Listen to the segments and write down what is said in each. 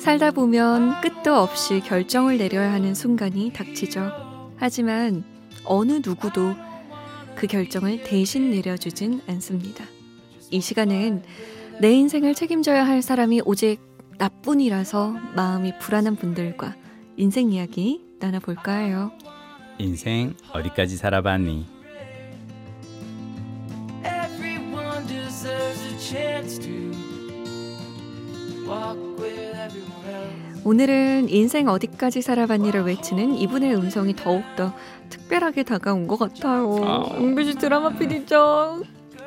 살다 보면 끝도 없이 결정을 내려야 하는 순간이 닥치죠. 하지만 어느 누구도 그 결정을 대신 내려주진 않습니다. 이 시간은 내 인생을 책임져야 할 사람이 오직 나뿐이라서 마음이 불안한 분들과 인생 이야기 나눠볼까 해요. 인생 어디까지 살아봤니? Everyone deserves a chance to walk with everyone else. 오늘은 인생 어디까지 살아봤니를 외치는 이분의 음성이 더욱더 특별하게 다가온 것 같아요. 아. 은비씨 드라마 PD죠.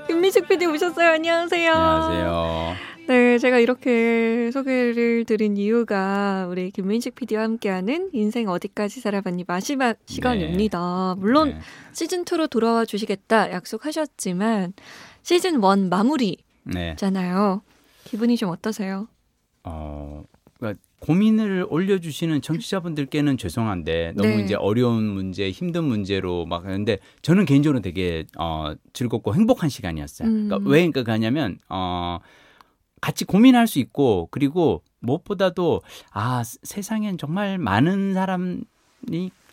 김미식 PD 오셨어요. 안녕하세요. 안녕하세요. 네, 제가 이렇게 소개를 드린 이유가 우리 김민식 PD와 함께하는 인생 어디까지 살아봤니 마지막 시간입니다. 물론 네. 시즌 2로 돌아와 주시겠다 약속하셨지만 시즌 1 마무리잖아요. 네. 기분이 좀 어떠세요? 어, 그러니까 고민을 올려주시는 청취자분들께는 죄송한데 너무 네. 이제 어려운 문제, 힘든 문제로 막 하는데 저는 개인적으로 되게 어, 즐겁고 행복한 시간이었어요. 음. 그러니까 왜 그러냐면 어, 같이 고민할 수 있고 그리고 무엇보다도 아 세- 세상엔 정말 많은 사람이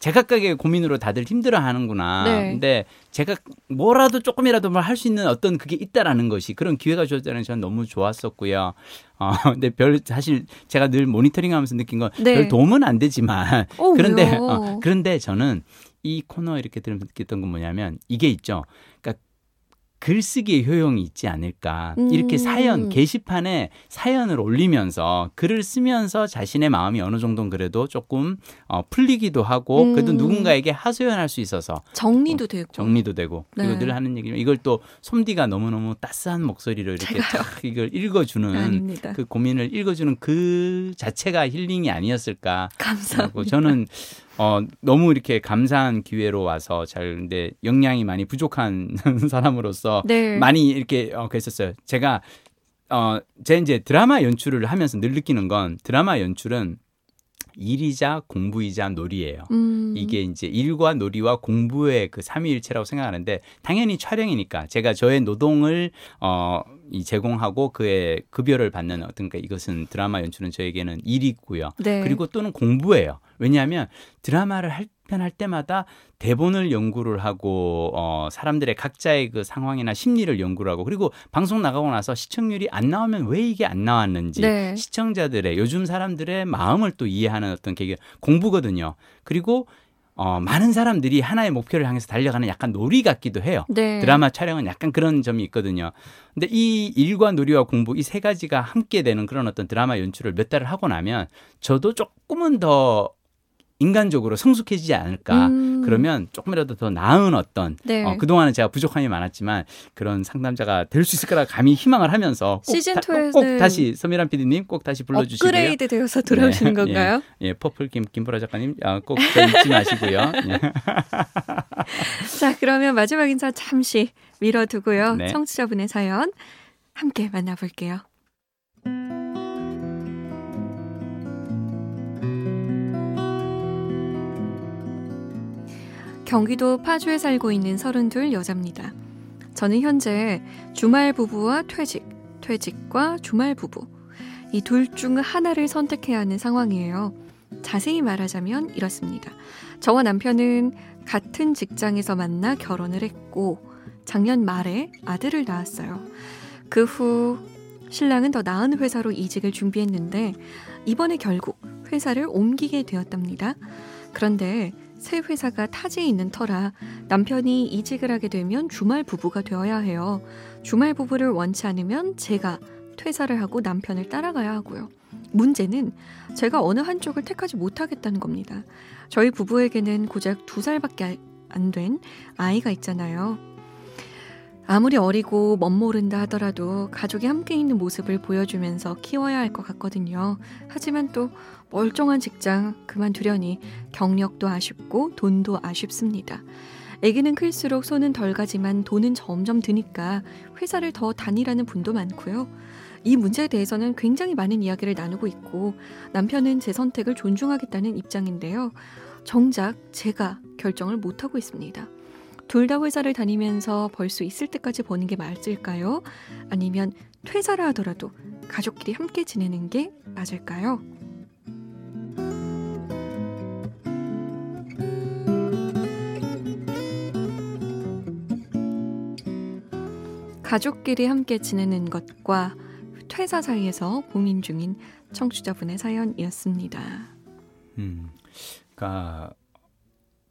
제각각의 고민으로 다들 힘들어하는구나. 네. 근데 제가 뭐라도 조금이라도 뭘 할 수 있는 어떤 그게 있다라는 것이 그런 기회가 주었다는 저는 너무 좋았었고요. 어, 근데 별 사실 제가 늘 모니터링하면서 느낀 건별 네. 도움은 안 되지만 어, 그런데? 어, 그런데 저는 이 코너 이렇게 들으면서 느꼈던 건 뭐냐면 이게 있죠. 그러니까 글쓰기의 효용이 있지 않을까. 음. 이렇게 사연 게시판에 사연을 올리면서 글을 쓰면서 자신의 마음이 어느 정도는 그래도 조금 어, 풀리기도 하고 음. 그래도 누군가에게 하소연할 수 있어서 정리도 되고 정리도 되고 그리고 네. 늘 하는 얘기지만 이걸 또 솜디가 너무너무 따스한 목소리로 이렇게? 탁 이걸 읽어주는 아닙니다. 그 고민을 읽어주는 그 자체가 힐링이 아니었을까 감사합니다. 저는 어 너무 이렇게 감사한 기회로 와서 잘 근데 역량이 많이 부족한 사람으로서 네. 많이 이렇게 어 그랬었어요. 제가 어 제 이제 드라마 연출을 하면서 늘 느끼는 건 드라마 연출은 일이자 공부이자 놀이예요. 음. 이게 이제 일과 놀이와 공부의 그 삼위일체라고 생각하는데 당연히 촬영이니까 제가 저의 노동을 어 이 제공하고 그의 급여를 받는 어떤 그 이것은 드라마 연출은 저에게는 일이고요. 네. 그리고 또는 공부예요. 왜냐하면 드라마를 할 편할 때마다 대본을 연구를 하고 어 사람들의 각자의 그 상황이나 심리를 연구를 하고 그리고 방송 나가고 나서 시청률이 안 나오면 왜 이게 안 나왔는지 네. 시청자들의 요즘 사람들의 마음을 또 이해하는 어떤 계기 공부거든요. 그리고 어 많은 사람들이 하나의 목표를 향해서 달려가는 약간 놀이 같기도 해요. 네. 드라마 촬영은 약간 그런 점이 있거든요. 근데 이 일과 놀이와 공부 이 세 가지가 함께 되는 그런 어떤 드라마 연출을 몇 달을 하고 나면 저도 조금은 더 인간적으로 성숙해지지 않을까. 음. 그러면 조금이라도 더 나은 어떤 네. 어, 그동안은 제가 부족함이 많았지만 그런 상담자가 될 수 있을 거라 감히 희망을 하면서 꼭, 시즌 다, 2에는 꼭 다시 서미란 PD님 꼭 다시 불러주시고요. 업그레이드 되어서 돌아오시는 네, 건가요? 예, 퍼플 김 김보라 작가님 아, 꼭 잊지 마시고요. 예. 자, 그러면 마지막 인사 잠시 미뤄두고요. 네. 청취자분의 사연 함께 만나볼게요. 경기도 파주에 살고 있는 32 여자입니다. 저는 현재 주말 부부와 퇴직, 퇴직과 주말 부부 이 둘 중 하나를 선택해야 하는 상황이에요. 자세히 말하자면 이렇습니다. 저와 남편은 같은 직장에서 만나 결혼을 했고 작년 말에 아들을 낳았어요. 그 후 신랑은 더 나은 회사로 이직을 준비했는데 이번에 결국 회사를 옮기게 되었답니다. 그런데 새 회사가 타지에 있는 터라 남편이 이직을 하게 되면 주말 부부가 되어야 해요. 주말 부부를 원치 않으면 제가 퇴사를 하고 남편을 따라가야 하고요. 문제는 제가 어느 한쪽을 택하지 못하겠다는 겁니다. 저희 부부에게는 고작 두 살밖에 안 된 아이가 있잖아요. 아무리 어리고 멋모른다 하더라도 가족이 함께 있는 모습을 보여주면서 키워야 할 것 같거든요. 하지만 또 멀쩡한 직장 그만두려니 경력도 아쉽고 돈도 아쉽습니다. 아기는 클수록 손은 덜 가지만 돈은 점점 드니까 회사를 더 다니라는 분도 많고요. 이 문제에 대해서는 굉장히 많은 이야기를 나누고 있고 남편은 제 선택을 존중하겠다는 입장인데요. 정작 제가 결정을 못하고 있습니다. 둘 다 회사를 다니면서 벌 수 있을 때까지 버는 게 맞을까요? 아니면 퇴사를 하더라도 가족끼리 함께 지내는 게 맞을까요? 가족끼리 함께 지내는 것과 퇴사 사이에서 고민 중인 청취자분의 사연이었습니다. 음, 그러니까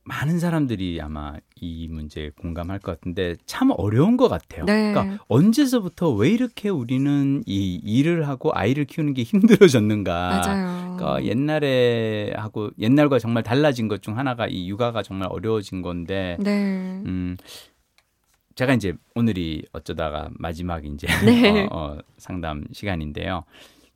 많은 사람들이 아마 이 문제에 공감할 것 같은데 참 어려운 것 같아요. 네. 그러니까 언제서부터 왜 이렇게 우리는 이 일을 하고 아이를 키우는 게 힘들어졌는가? 맞아요. 그러니까 옛날에 하고 옛날과 정말 달라진 것 중 하나가 이 육아가 정말 어려워진 건데, 네. 음, 제가 이제 오늘이 어쩌다가 마지막 이제 네. 어, 어, 상담 시간인데요.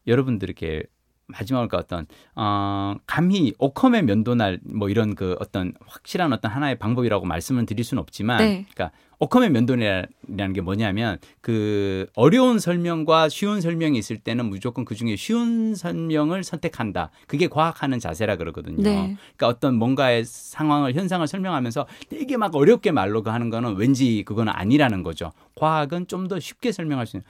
여러분들에게 마지막으로 어떤 어, 감히 오컴의 면도날 뭐 이런 그 어떤 확실한 어떤 하나의 방법이라고 말씀을 드릴 수는 없지만, 네. 그러니까 오컴의 면도날이라는 게 뭐냐면 그 어려운 설명과 쉬운 설명이 있을 때는 무조건 그 중에 쉬운 설명을 선택한다. 그게 과학하는 자세라 그러거든요. 네. 그러니까 어떤 뭔가의 상황을 현상을 설명하면서 되게 막 어렵게 말로 그 하는 거는 왠지 그거는 아니라는 거죠. 과학은 좀 더 쉽게 설명할 수 있는.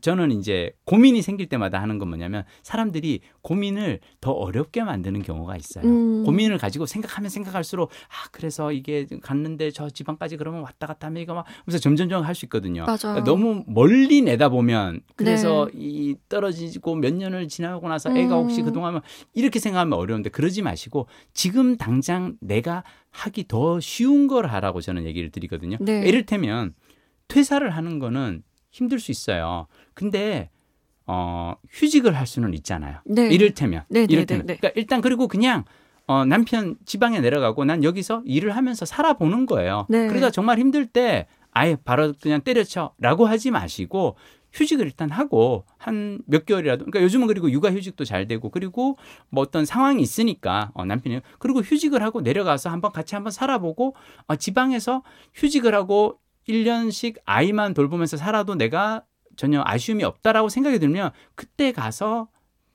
저는 이제 고민이 생길 때마다 하는 건 뭐냐면 사람들이 고민을 더 어렵게 만드는 경우가 있어요. 음. 고민을 가지고 생각하면 생각할수록 아 그래서 이게 갔는데 저 지방까지 그러면 왔다 갔다 하면 이거 막 그래서 점점점 할 수 있거든요. 맞아요. 그러니까 너무 멀리 내다보면 그래서 네. 이 떨어지고 몇 년을 지나고 나서 애가 혹시 음. 그동안 이렇게 생각하면 어려운데 그러지 마시고 지금 당장 내가 하기 더 쉬운 걸 하라고 저는 얘기를 드리거든요. 네. 이를테면 퇴사를 하는 거는 힘들 수 있어요. 근데 어 휴직을 할 수는 있잖아요. 네. 이를테면 네, 네, 이를테면 네, 네. 그러니까 일단 그리고 그냥 어, 남편 지방에 내려가고 난 여기서 일을 하면서 살아보는 거예요. 네. 그러다 정말 힘들 때 아예 바로 그냥 때려쳐라고 하지 마시고 휴직을 일단 하고 한 몇 개월이라도 그러니까 요즘은 그리고 육아 휴직도 잘 되고 그리고 뭐 어떤 상황이 있으니까 어, 남편이 그리고 휴직을 하고 내려가서 한번 같이 한번 살아보고 어, 지방에서 휴직을 하고 1년씩 아이만 돌보면서 살아도 내가 전혀 아쉬움이 없다라고 생각이 들면 그때 가서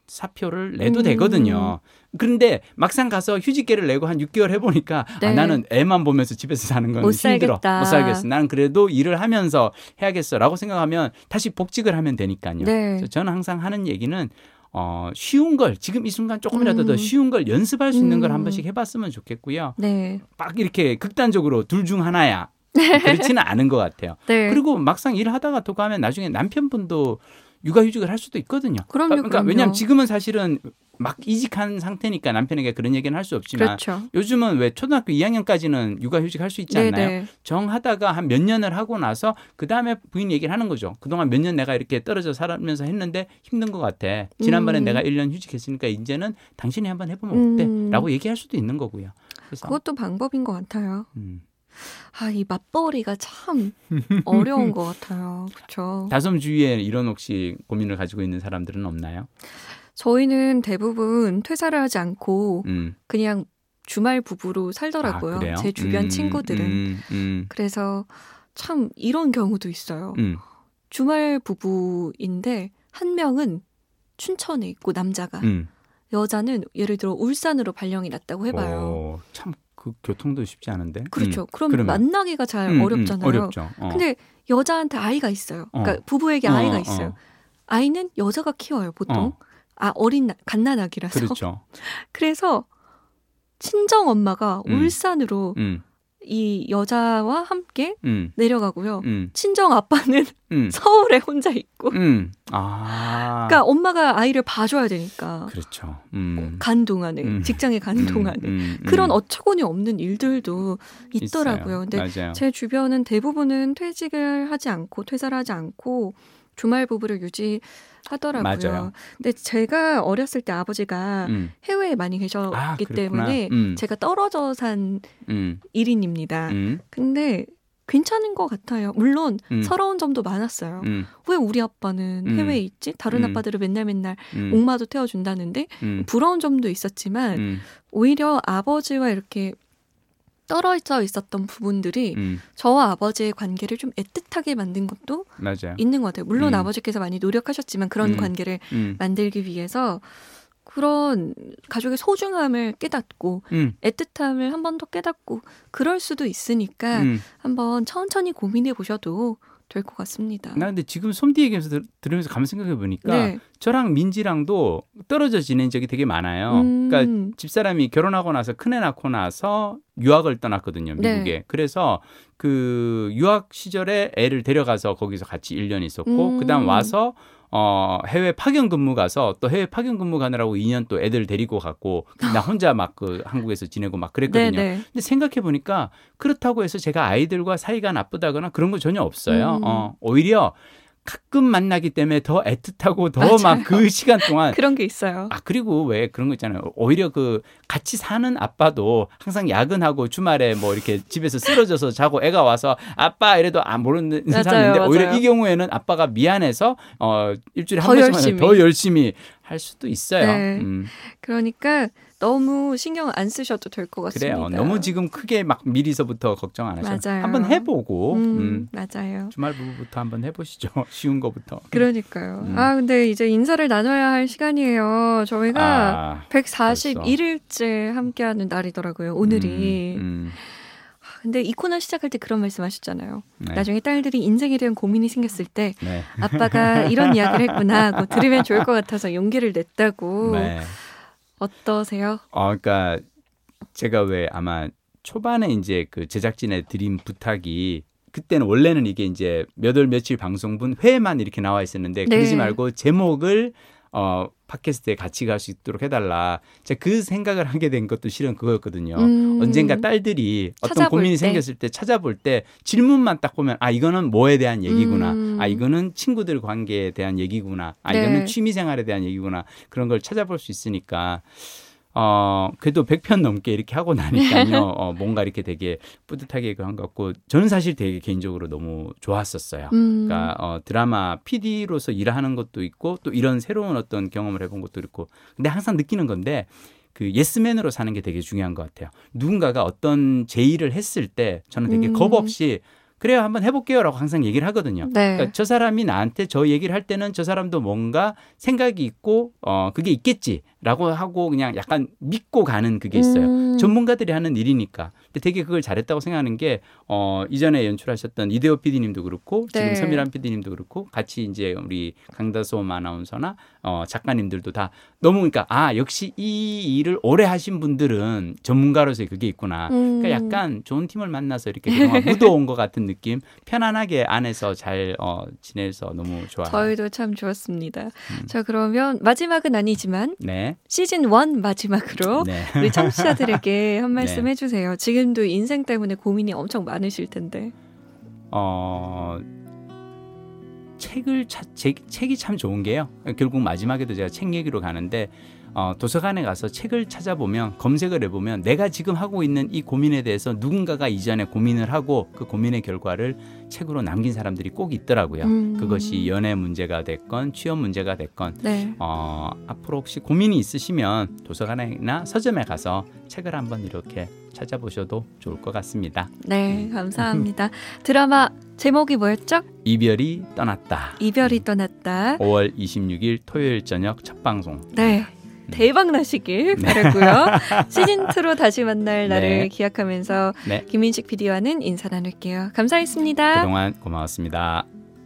사표를 내도 음. 되거든요. 그런데 막상 가서 휴직계를 내고 한 6개월 해보니까 네. 아, 나는 애만 보면서 집에서 사는 건 못 힘들어. 살겠다. 못 살겠어. 나는 그래도 일을 하면서 해야겠어 라고 생각하면 다시 복직을 하면 되니까요. 네. 저는 항상 하는 얘기는 어, 쉬운 걸 지금 이 순간 조금이라도 더 음. 쉬운 걸 연습할 수 있는 걸한 음. 번씩 해봤으면 좋겠고요. 네. 막 이렇게 극단적으로 둘 중 하나야. 그렇지는 않은 것 같아요. 네. 그리고 막상 일하다가 또 가면 나중에 남편분도 육아휴직을 할 수도 있거든요. 그럼요, 그러니까 그럼요. 왜냐하면 지금은 사실은 막 이직한 상태니까 남편에게 그런 얘기는 할 수 없지만 그렇죠. 요즘은 왜 초등학교 2학년까지는 육아휴직 할 수 있지 않나요? 네네. 정하다가 한 몇 년을 하고 나서 그 다음에 부인 얘기를 하는 거죠. 그동안 몇 년 내가 이렇게 떨어져 살면서 했는데 힘든 것 같아. 지난번에 음. 내가 1년 휴직했으니까 이제는 당신이 한번 해보면 어때? 음. 라고 얘기할 수도 있는 거고요. 그래서 그것도 방법인 것 같아요. 음. 아, 이 맞벌이가 참 어려운 것 같아요. 그렇죠. 다솜 주위에 이런 혹시 고민을 가지고 있는 사람들은 없나요? 저희는 대부분 퇴사를 하지 않고 음. 그냥 주말 부부로 살더라고요. 아? 제 주변 음, 친구들은. 음, 음, 그래서 참 이런 경우도 있어요. 음. 주말 부부인데 한 명은 춘천에 있고 남자가 음. 여자는 예를 들어 울산으로 발령이 났다고 해봐요. 오, 참, 그 교통도 쉽지 않은데. 그렇죠. 음. 그럼 그러면. 만나기가 잘 음, 음, 어렵잖아요. 어렵죠. 어. 근데 여자한테 아이가 있어요. 그러니까 어. 부부에게 어, 아이가 어, 있어요. 어. 아이는 여자가 키워요, 보통. 어. 아, 어린 나- 갓난아기라서. 그렇죠. 그래서 친정 엄마가 음. 울산으로 음, 이 여자와 함께 음, 내려가고요. 음, 친정 아빠는 음, 서울에 혼자 있고. 음. 아. 그러니까 엄마가 아이를 봐줘야 되니까. 그렇죠. 음. 간 동안에 음. 직장에 간 음, 동안에. 그런 어처구니 없는 일들도 있더라고요. 있어요. 근데 맞아요. 제 주변은 대부분은 퇴직을 하지 않고 퇴사를 하지 않고 주말 부부를 유지 하더라고요. 맞아요. 근데 제가 어렸을 때 아버지가 음. 해외에 많이 계셨기 아. 때문에 음. 제가 떨어져 산 음. 1인입니다. 음. 근데 괜찮은 것 같아요. 물론 음. 서러운 점도 많았어요. 음. 왜 우리 아빠는 음. 해외에 있지? 다른 음. 아빠들은 맨날 맨날 음. 옥마도 태워준다는데 음. 부러운 점도 있었지만 음. 오히려 아버지와 이렇게 떨어져 있었던 부분들이 음. 저와 아버지의 관계를 좀 애틋하게 만든 것도 맞아요. 있는 것 같아요. 물론 음. 아버지께서 많이 노력하셨지만 그런 음. 관계를 음. 만들기 위해서 그런 가족의 소중함을 깨닫고 음. 애틋함을 한 번 더 깨닫고 그럴 수도 있으니까 음. 한번 천천히 고민해 보셔도 될 것 같습니다. 나 근데 지금 솜디 얘기하면서 들, 들으면서 가만 생각해 보니까 네. 저랑 민지랑도 떨어져 지낸 적이 되게 많아요. 음. 그러니까 집사람이 결혼하고 나서 큰애 낳고 나서 유학을 떠났거든요, 네. 미국에. 그래서 그 유학 시절에 애를 데려가서 거기서 같이 1년 있었고 음. 그다음 와서 어 해외 파견 근무 가서 또 해외 파견 근무 가느라고 2년 또 애들 데리고 갔고 나 혼자 막 그 한국에서 지내고 막 그랬거든요. 네네. 근데 생각해 보니까 그렇다고 해서 제가 아이들과 사이가 나쁘다거나 그런 거 전혀 없어요. 음. 어, 오히려 가끔 만나기 때문에 더 애틋하고 더. 막 그 시간 동안 그런 게 있어요. 아 그리고 왜 그런 거 있잖아요. 오히려 그 같이 사는 아빠도 항상 야근하고 주말에 뭐 이렇게 집에서 쓰러져서 자고 애가 와서 아빠 이래도 안 모르는 맞아요, 사람인데 오히려 맞아요. 이 경우에는 아빠가 미안해서 어 일주일에 한더 번씩 열심히. 더 열심히 할 수도 있어요. 네. 음, 그러니까 너무 신경 안 쓰셔도 될 것 같습니다. 그래요. 너무 지금 크게 막 미리서부터 걱정 안 하셔도 맞아요. 한번 해보고 음, 음, 맞아요. 주말 부부부터 한번 해보시죠. 쉬운 거부터. 그러니까요. 음. 아 근데 이제 인사를 나눠야 할 시간이에요. 저희가 아, 141일째 함께하는 날이더라고요. 오늘이. 음, 음, 근데 이 코너 시작할 때 그런 말씀 하셨잖아요. 네. 나중에 딸들이 인생에 대한 고민이 생겼을 때 네. 아빠가 이런 이야기를 했구나 하고 들으면 좋을 것 같아서 용기를 냈다고. 네. 어떠세요? 어, 그러니까 제가 왜 아마 초반에 이제 그 제작진에 드린 부탁이 그때는 원래는 이게 이제 몇 월 며칠 방송분 회만 이렇게 나와 있었는데 네. 그러지 말고 제목을 어 팟캐스트에 같이 갈 수 있도록 해달라. 제가 그 생각을 하게 된 것도 실은 그거였거든요. 음. 언젠가 딸들이 어떤 고민이 때. 생겼을 때 찾아볼 때 질문만 딱 보면 아 이거는 뭐에 대한 얘기구나. 음. 아 이거는 친구들 관계에 대한 얘기구나. 아 네. 이거는 취미 생활에 대한 얘기구나. 그런 걸 찾아볼 수 있으니까 어 그래도 100편 넘게 이렇게 하고 나니까요. 어 뭔가 이렇게 되게 뿌듯하게 그한 것 같고 저는 사실 되게 개인적으로 너무 좋았었어요. 음. 그러니까 어, 드라마 PD로서 일하는 것도 있고 또 이런 새로운 어떤 경험을 해본 것도 있고 근데 항상 느끼는 건데 그 예스맨으로 사는 게 되게 중요한 것 같아요. 누군가가 어떤 제의를 했을 때 저는 되게 음. 겁 없이 그래요 한번 해볼게요라고 항상 얘기를 하거든요. 네. 그러니까 저 사람이 나한테 저 얘기를 할 때는 저 사람도 뭔가 생각이 있고 어 그게 있겠지 라고 하고 그냥 약간 믿고 가는 그게 있어요. 음. 전문가들이 하는 일이니까. 근데 되게 그걸 잘했다고 생각하는 게, 어, 이전에 연출하셨던 이대호 PD님도 그렇고, 지금 네. 서미란 PD님도 그렇고, 같이 이제 우리 강다솜 아나운서나, 어, 작가님들도 다 너무 그러니까, 아, 역시 이 일을 오래 하신 분들은 전문가로서의 그게 있구나. 음. 그러니까 약간 좋은 팀을 만나서 이렇게 묻어온 것 같은 느낌, 편안하게 안에서 잘, 어, 지내서 너무 좋아요. 저희도 참 좋았습니다. 음. 자 그러면 마지막은 아니지만 네. 시즌 1 마지막으로 네. 우리 청취자들에게 한 말씀 해주세요. 지금도 인생 때문에 고민이 엄청 많으실 텐데. 어 책을 차, 책, 책이 참 좋은 게요. 결국 마지막에도 제가 책 얘기로 가는데 어, 도서관에 가서 책을 찾아보면 검색을 해보면 내가 지금 하고 있는 이 고민에 대해서 누군가가 이전에 고민을 하고 그 고민의 결과를 책으로 남긴 사람들이 꼭 있더라고요. 음. 그것이 연애 문제가 됐건 취업 문제가 됐건 네. 어, 앞으로 혹시 고민이 있으시면 도서관이나 서점에 가서 책을 한번 이렇게 찾아보셔도 좋을 것 같습니다. 네, 감사합니다. 드라마 제목이 뭐였죠? 이별이 떠났다. 이별이 떠났다. 5월 26일 토요일 저녁 첫 방송. 네. 대박 나시길 네. 바라고요. 시즌 2로 다시 만날 날을 네. 기약하면서 네. 김민식 PD와는 인사 나눌게요. 감사했습니다. 그동안 고마웠습니다.